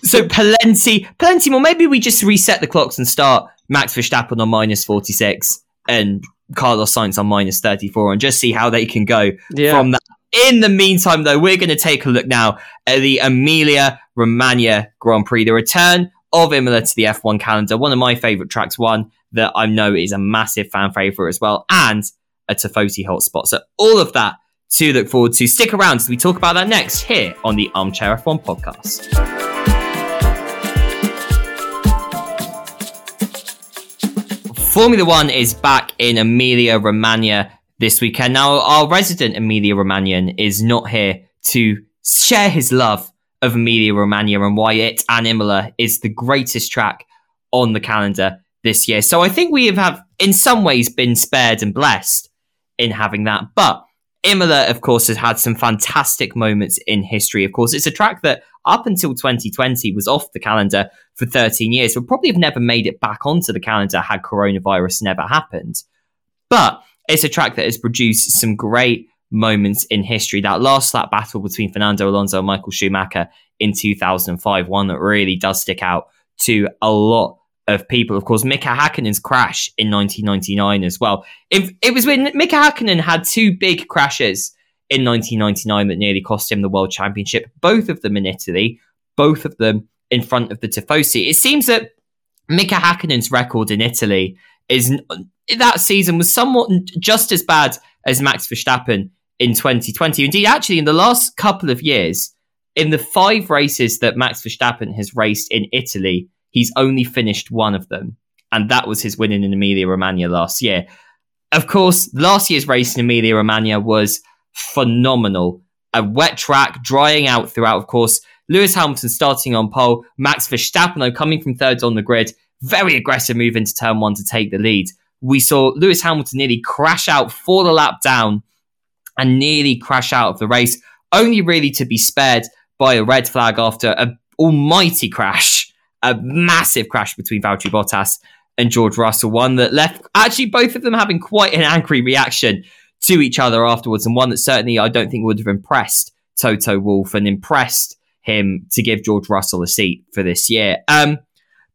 so plenty, plenty more. Maybe we just reset the clocks and start Max Verstappen on minus 46 and Carlos Sainz on minus 34 and just see how they can go yeah. from that. In the meantime, though, we're going to take a look now at the Emilia Romagna Grand Prix, the return of Imola to the F1 calendar. One of my favourite tracks, one that I know is a massive fan favourite as well, and a Tifosi hotspot. So all of that to look forward to. Stick around as we talk about that next here on the Armchair F1 podcast. Formula One is back in Emilia Romagna this weekend. Now, our resident Emilia Romagnan is not here to share his love of Emilia Romagna and why it and Imola is the greatest track on the calendar this year. So I think we have, in some ways, been spared and blessed in having that. But Imola, of course, has had some fantastic moments in history. Of course, it's a track that up until 2020 was off the calendar for 13 years. Would probably have never made it back onto the calendar had coronavirus never happened. But it's a track that has produced some great moments in history. That last lap battle between Fernando Alonso and Michael Schumacher in 2005, one that really does stick out to a lot of people. Of course, Mika Hakkinen's crash in 1999 as well. It, it was when Mika Hakkinen had two big crashes in 1999 that nearly cost him the world championship, both of them in Italy, both of them in front of the Tifosi. It seems that Mika Hakkinen's record in Italy is that season was somewhat just as bad as Max Verstappen in 2020. Indeed, actually, in the last couple of years, in the five races that Max Verstappen has raced in Italy, he's only finished one of them. And that was his winning in Emilia Romagna last year. Of course, last year's race in Emilia Romagna was phenomenal. A wet track, drying out throughout, of course. Lewis Hamilton starting on pole, Max Verstappen, coming from third on the grid, very aggressive move into turn one to take the lead. We saw Lewis Hamilton nearly crash out for the lap down and nearly crash out of the race, only really to be spared by a red flag after an almighty crash, a massive crash between Valtteri Bottas and George Russell, one that left actually both of them having quite an angry reaction to each other afterwards, and one that certainly I don't think would have impressed Toto Wolff and impressed him to give George Russell a seat for this year. Um,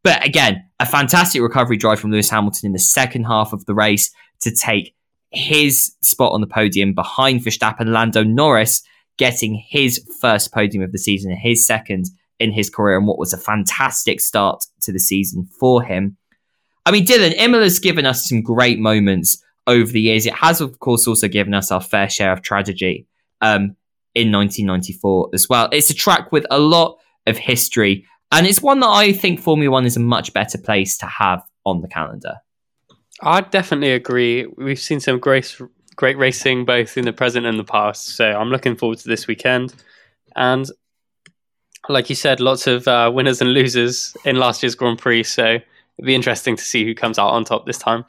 but again, a fantastic recovery drive from Lewis Hamilton in the second half of the race to take his spot on the podium behind Verstappen, Lando Norris getting his first podium of the season, and his second in his career, and what was a fantastic start to the season for him. I mean, Dylan, Imola's given us some great moments over the years. It has, of course, also given us our fair share of tragedy um, in 1994 as well. It's a track with a lot of history, and it's one that I think Formula One is a much better place to have on the calendar. I definitely agree. We've seen some great, great racing both in the present and the past, so I'm looking forward to this weekend. And like you said, lots of uh, winners and losers in last year's Grand Prix, so it'd be interesting to see who comes out on top this time.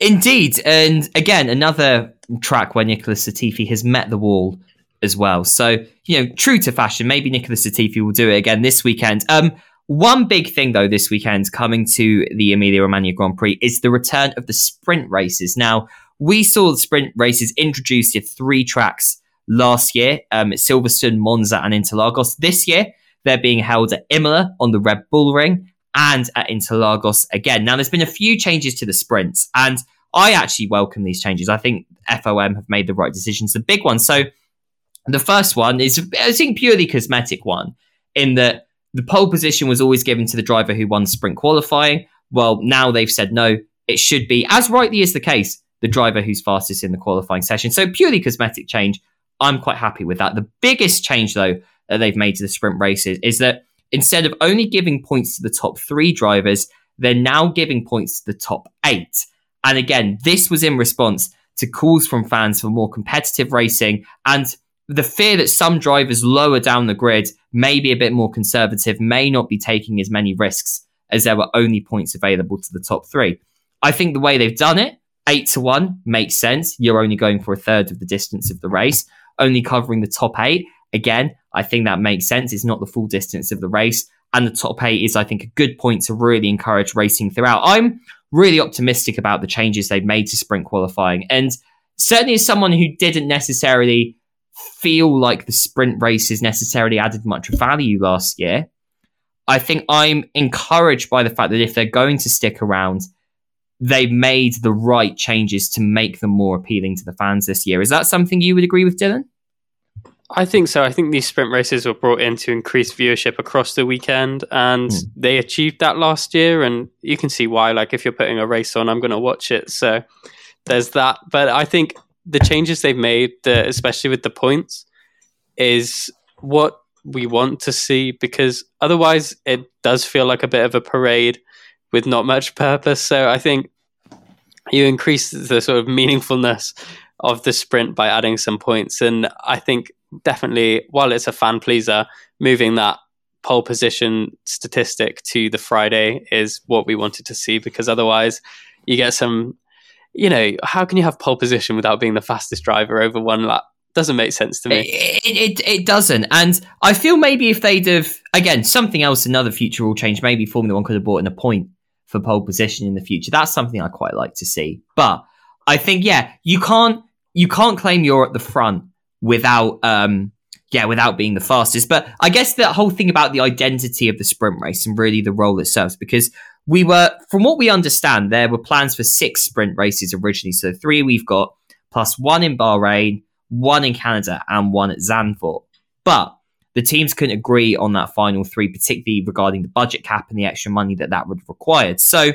Indeed, and again, another track where Nicholas Latifi has met the wall as well. So, you know, true to fashion, maybe Nicholas Latifi will do it again this weekend. Um, one big thing, though, this weekend coming to the Emilia Romagna Grand Prix is the return of the sprint races. Now, we saw the sprint races introduced at three tracks last year um, Silverstone, Monza, and Interlagos. This year, they're being held at Imola on the Red Bull Ring and at Interlagos again. Now, there's been a few changes to the sprints, and I actually welcome these changes. I think FOM have made the right decisions. The big one. So, the first one is, I think, purely cosmetic one, in that the pole position was always given to the driver who won sprint qualifying. Well, now they've said no, it should be, as rightly is the case, the driver who's fastest in the qualifying session. So purely cosmetic change. I'm quite happy with that. The biggest change, though, that they've made to the sprint races is that instead of only giving points to the top three drivers, they're now giving points to the top eight. And again, this was in response to calls from fans for more competitive racing and the fear that some drivers lower down the grid may be a bit more conservative, may not be taking as many risks as there were only points available to the top three. I think the way they've done it, eight to one, makes sense. You're only going for a third of the distance of the race, only covering the top eight. Again, I think that makes sense. It's not the full distance of the race. And the top eight is, I think, a good point to really encourage racing throughout. I'm really optimistic about the changes they've made to sprint qualifying. And certainly as someone who didn't necessarily feel like the sprint races necessarily added much value last year. I think I'm encouraged by the fact that if they're going to stick around, they've made the right changes to make them more appealing to the fans this year. Is that something you would agree with, Dylan? I think so. I think these sprint races were brought in to increase viewership across the weekend, and mm. they achieved that last year. And you can see why. Like, if you're putting a race on, I'm going to watch it. So there's that. But I think the changes they've made, the, especially with the points, is what we want to see because otherwise it does feel like a bit of a parade with not much purpose. So I think you increase the sort of meaningfulness of the sprint by adding some points. And I think definitely, while it's a fan pleaser, moving that pole position statistic to the Friday is what we wanted to see because otherwise you get some you know, how can you have pole position without being the fastest driver over one lap? Doesn't make sense to me. It, it, it doesn't. And I feel maybe if they'd have, again, something else, another future rule change, maybe Formula One could have brought in a point for pole position in the future. That's something I quite like to see. But I think, yeah, you can't, you can't claim you're at the front without, um, yeah, without being the fastest. But I guess the whole thing about the identity of the sprint race and really the role it serves, because we were, from what we understand, there were plans for six sprint races originally. So three we've got, plus one in Bahrain, one in Canada, and one at Zandvoort. But the teams couldn't agree on that final three, particularly regarding the budget cap and the extra money that that would have required. So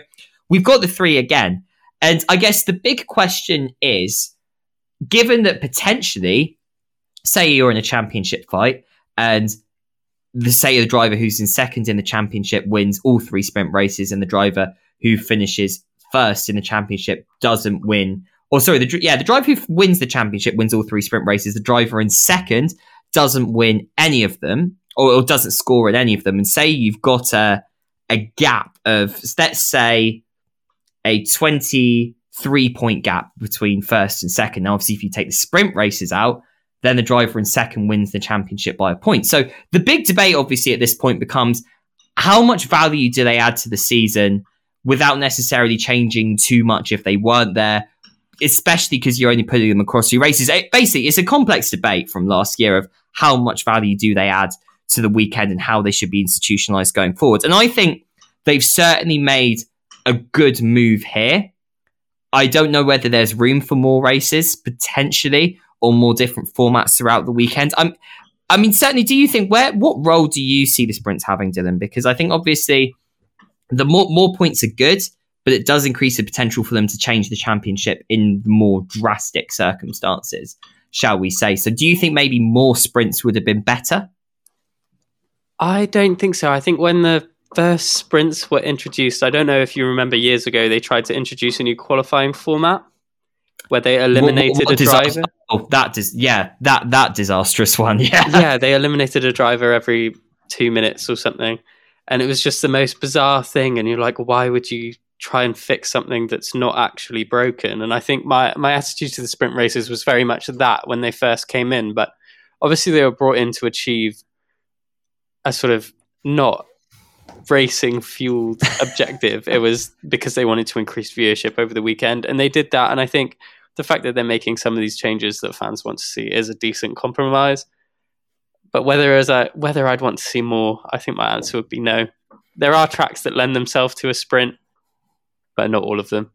we've got the three again. And I guess the big question is given that potentially, say you're in a championship fight and the say the driver who's in second in the championship wins all three sprint races, and the driver who finishes first in the championship doesn't win. Or sorry, the yeah, the driver who wins the championship wins all three sprint races. The driver in second doesn't win any of them, or, or doesn't score in any of them. And say you've got a a gap of let's say a twenty three point gap between first and second. Now, obviously, if you take the sprint races out, then the driver in second wins the championship by a point. So the big debate, obviously, at this point becomes how much value do they add to the season without necessarily changing too much if they weren't there, especially because you're only putting them across two races. It, basically, it's a complex debate from last year of how much value do they add to the weekend and how they should be institutionalized going forward. And I think they've certainly made a good move here. I don't know whether there's room for more races potentially or more different formats throughout the weekend. I'm, I mean, certainly, do you think where what role do you see the sprints having, Dylan? Because I think obviously the more more points are good, but it does increase the potential for them to change the championship in more drastic circumstances, shall we say. So, do you think maybe more sprints would have been better? I don't think so. I think when the first sprints were introduced, I don't know if you remember years ago, they tried to introduce a new qualifying format where they eliminated what, what, what a driver. Oh, that dis- yeah, that that disastrous one. Yeah, yeah, they eliminated a driver every two minutes or something, and it was just the most bizarre thing. And you're like, why would you try and fix something that's not actually broken? And I think my my attitude to the sprint races was very much that when they first came in, but obviously they were brought in to achieve a sort of not racing fueled objective. It was because they wanted to increase viewership over the weekend, and they did that. And I think the fact that they're making some of these changes that fans want to see is a decent compromise. But whether as I whether I'd want to see more, I think my answer would be no. There are tracks that lend themselves to a sprint, but not all of them.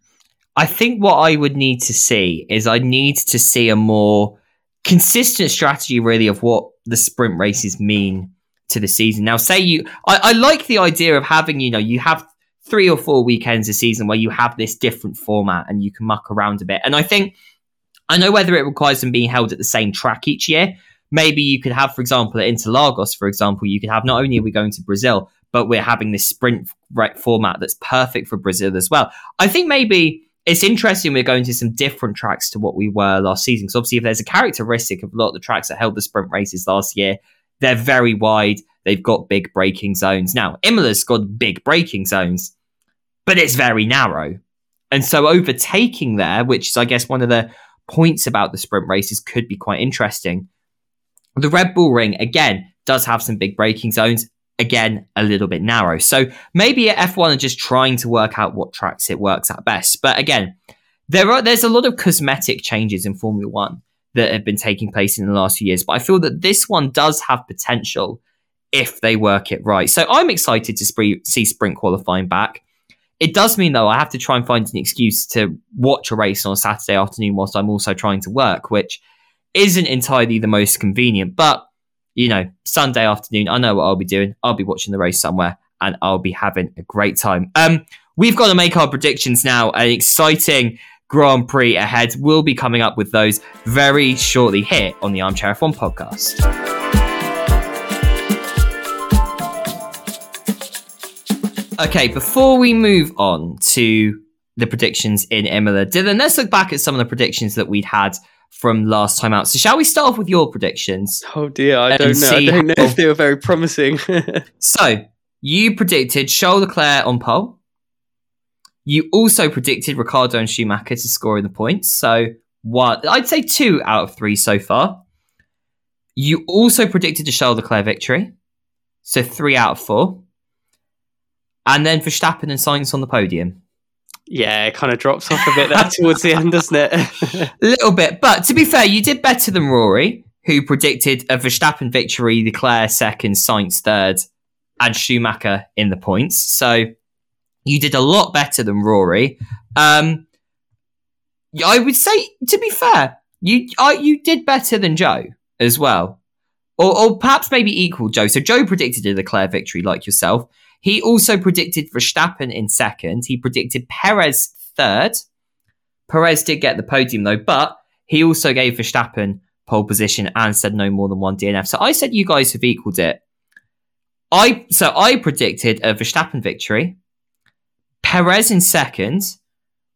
I think what I would need to see is I need to see a more consistent strategy, really, of what the sprint races mean to the season. Now, say you, I, I like the idea of having, you know, you have three or four weekends a season where you have this different format and you can muck around a bit. And I think, I know whether it requires them being held at the same track each year. Maybe you could have, for example, at Interlagos, for example, you could have not only are we going to Brazil, but we're having this sprint format that's perfect for Brazil as well. I think maybe it's interesting we're going to some different tracks to what we were last season. Because obviously, if there's a characteristic of a lot of the tracks that held the sprint races last year, they're very wide. They've got big braking zones. Now, Imola's got big braking zones, but it's very narrow. And so overtaking there, which is, I guess, one of the points about the sprint races, could be quite interesting. The Red Bull Ring, again, does have some big braking zones. Again, a little bit narrow. So maybe at F1 are just trying to work out what tracks it works at best. But again, there are there's a lot of cosmetic changes in Formula One that have been taking place in the last few years. But I feel that this one does have potential if they work it right. So I'm excited to spree- see sprint qualifying back. It does mean though I have to try and find an excuse to watch a race on a Saturday afternoon whilst I'm also trying to work, which isn't entirely the most convenient. But you know, Sunday afternoon, I know what I'll be doing. I'll be watching the race somewhere and I'll be having a great time. Um, we've got to make our predictions now. An exciting Grand Prix ahead. We'll be coming up with those very shortly here on the Armchair F1 podcast. Okay, before we move on to the predictions in Imola, Dylan, let's look back at some of the predictions that we'd had from last time out. So, shall we start off with your predictions? Oh dear, I don't know. I don't know how... if they were very promising. so, you predicted Charles Leclerc on pole. You also predicted Ricciardo and Schumacher to score in the points. So one, I'd say two out of three so far. You also predicted a Charles Leclerc victory. So three out of four. And then Verstappen and Sainz on the podium. Yeah, it kind of drops off a bit there towards the end, doesn't it? a little bit. But to be fair, you did better than Rory, who predicted a Verstappen victory, Leclerc second, Sainz third, and Schumacher in the points. So you did a lot better than Rory. Um, I would say, to be fair, you uh, you did better than Joe as well, or, or perhaps maybe equal Joe. So Joe predicted a Leclerc victory, like yourself. He also predicted Verstappen in second. He predicted Perez third. Perez did get the podium though, but he also gave Verstappen pole position and said no more than one DNF. So I said you guys have equaled it. I so I predicted a Verstappen victory. Perez in second,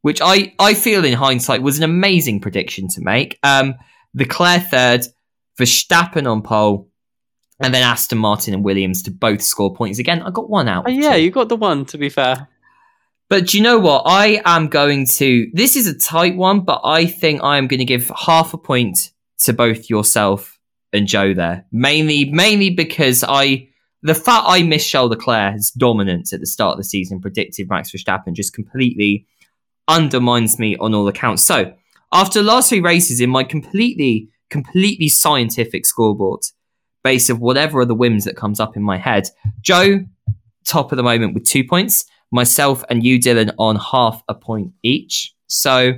which I, I feel in hindsight was an amazing prediction to make. Um, Leclerc third, Verstappen on pole, and then Aston Martin and Williams to both score points. Again, I got one out. Oh, yeah, you got the one, to be fair. But do you know what? I am going to. This is a tight one, but I think I am going to give half a point to both yourself and Joe there. Mainly, mainly because I the fact I missed Charles Leclerc's dominance at the start of the season, predicted Max Verstappen, just completely undermines me on all accounts. So, after the last three races in my completely, completely scientific scoreboard, based of whatever are the whims that comes up in my head, Joe, top of the moment with two points, myself and you, Dylan, on half a point each. So,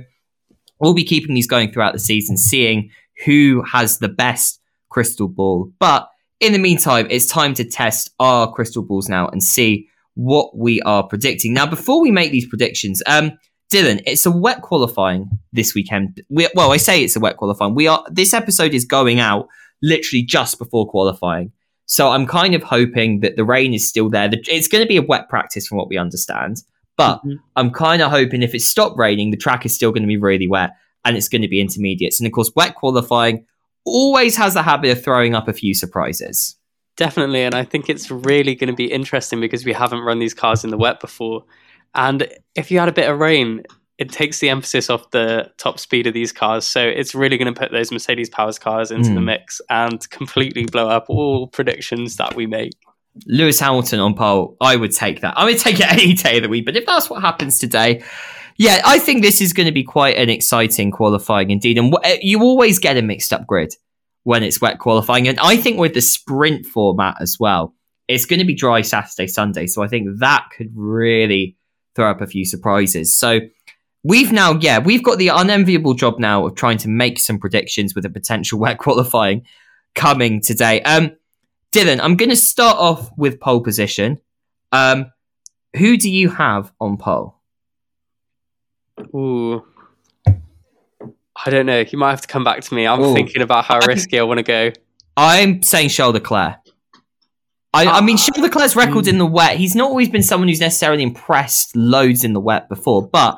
we'll be keeping these going throughout the season, seeing who has the best crystal ball. But in the meantime, it's time to test our crystal balls now and see what we are predicting. Now, before we make these predictions, um, Dylan, it's a wet qualifying this weekend. We, well, I say it's a wet qualifying. We are this episode is going out literally just before qualifying. So I'm kind of hoping that the rain is still there. It's going to be a wet practice from what we understand. But mm-hmm. I'm kind of hoping if it stopped raining, the track is still going to be really wet and it's going to be intermediates. And of course, wet qualifying always has the habit of throwing up a few surprises. Definitely. And I think it's really going to be interesting because we haven't run these cars in the wet before. And if you had a bit of rain, it takes the emphasis off the top speed of these cars. So it's really going to put those Mercedes Powers cars into mm. the hmm. mix and completely blow up all predictions that we make. Lewis Hamilton on pole, I would take that. I would take it any day of the week. But if that's what happens today, yeah, I think this is going to be quite an exciting qualifying indeed. And w- you always get a mixed up grid when it's wet qualifying. And I think with the sprint format as well, it's going to be dry Saturday, Sunday. So I think that could really throw up a few surprises. So we've now, yeah, we've got the unenviable job now of trying to make some predictions with a potential wet qualifying coming today. Um, Dylan, I'm going to start off with pole position. Um, who do you have on pole? Ooh. I don't know. You might have to come back to me. I'm Ooh. thinking about how risky I, I want to go. I'm saying Charles Leclerc. I, I mean, Charles Leclerc's record mm. in the wet, he's not always been someone who's necessarily impressed loads in the wet before, but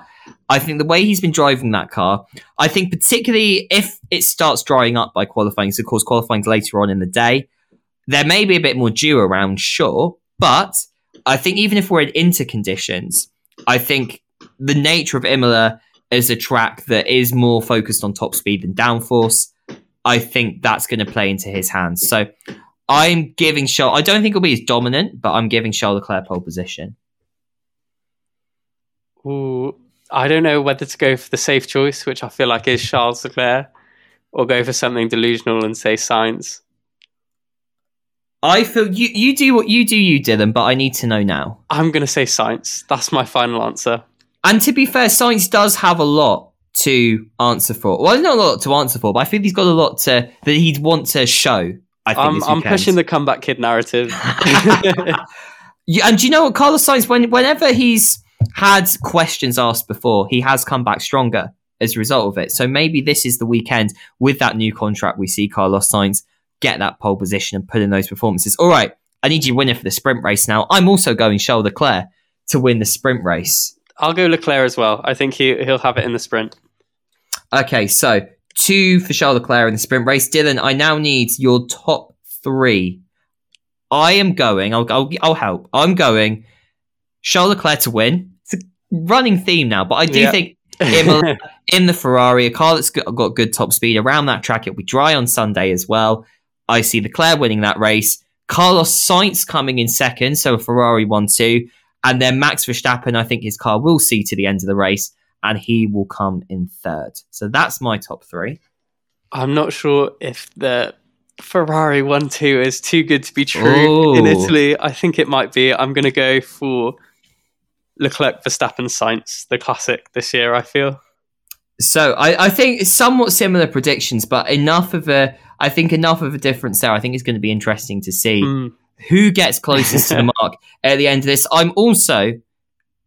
I think the way he's been driving that car, I think particularly if it starts drying up by qualifying, so of course qualifying's later on in the day, there may be a bit more dew around, sure, but I think even if we're in inter conditions, I think the nature of Imola is a track that is more focused on top speed than downforce. I think that's going to play into his hands. So I'm giving Charles. I don't think it'll be as dominant, but I'm giving Charles Leclerc pole position. Ooh, I don't know whether to go for the safe choice, which I feel like is Charles Leclerc, or go for something delusional and say Sainz. I feel you you do what you do, you Dylan, but I need to know now. I'm going to say Sainz. That's my final answer. And to be fair, Sainz does have a lot to answer for. Well, not a lot to answer for, but I think he's got a lot to that he'd want to show. I think I'm, I'm pushing the comeback kid narrative. yeah, and do you know what, Carlos Sainz? When whenever he's had questions asked before, he has come back stronger as a result of it. So maybe this is the weekend with that new contract we see Carlos Sainz get that pole position and put in those performances. All right, I need you winner for the sprint race now. I'm also going Charles Leclerc to win the sprint race. I'll go Leclerc as well. I think he he'll have it in the sprint. Okay, so two for Charles Leclerc in the sprint race. Dylan, I now need your top three. I am going. I'll I'll, I'll help. I'm going Charles Leclerc to win. It's a running theme now, but I do yeah. think in, in the Ferrari, a car that's got, got good top speed around that track, it'll be dry on Sunday as well. I see Leclerc winning that race. Carlos Sainz coming in second, so a Ferrari 1 2. And then Max Verstappen, I think his car will see to the end of the race and he will come in third. So that's my top three. I'm not sure if the Ferrari 1 2 is too good to be true Ooh. in Italy. I think it might be. I'm going to go for Leclerc Verstappen Sainz, the classic this year, I feel. So I, I think somewhat similar predictions, but enough of a I think enough of a difference there. I think it's going to be interesting to see mm. who gets closest to the mark at the end of this. I'm also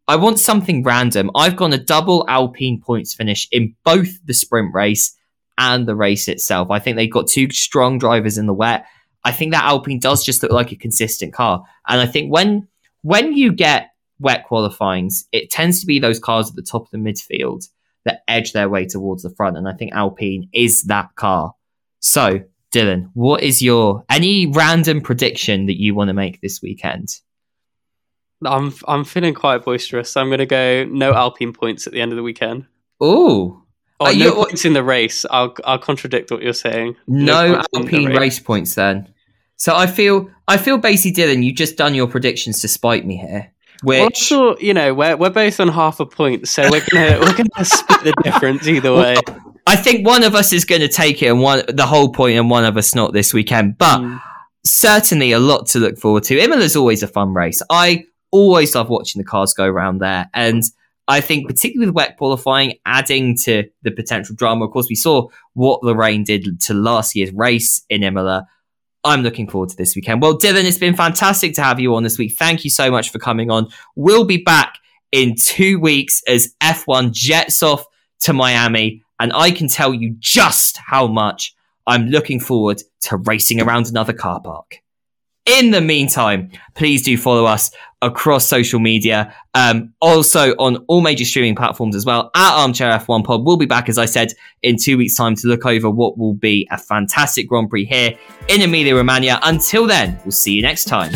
I want something random. I've gone a double Alpine points finish in both the sprint race and the race itself. I think they've got two strong drivers in the wet. I think that Alpine does just look like a consistent car. And I think when when you get wet qualifyings, it tends to be those cars at the top of the midfield that edge their way towards the front. And I think Alpine is that car. So, Dylan, what is your any random prediction that you want to make this weekend? I'm I'm feeling quite boisterous. So I'm going to go no Alpine points at the end of the weekend. Ooh. Oh, no you, points in the race. I'll I'll contradict what you're saying. No, no Alpine race. race points then. So I feel I feel basically Dylan, you've just done your predictions to spite me here. Which well, you know, we're we're both on half a point, so we're gonna we're gonna split the difference either way. I think one of us is going to take it, and one the whole point, and one of us not this weekend. But mm. certainly a lot to look forward to. Imola's always a fun race. I always love watching the cars go around there, and I think particularly with wet qualifying, adding to the potential drama. Of course, we saw what the rain did to last year's race in Imola. I'm looking forward to this weekend. Well, Dylan, it's been fantastic to have you on this week. Thank you so much for coming on. We'll be back in two weeks as F1 jets off to Miami, and I can tell you just how much I'm looking forward to racing around another car park. In the meantime, please do follow us across social media. Um, also on all major streaming platforms as well at Armchair F1 Pod. We'll be back, as I said, in two weeks' time to look over what will be a fantastic Grand Prix here in Emilia Romagna. Until then, we'll see you next time.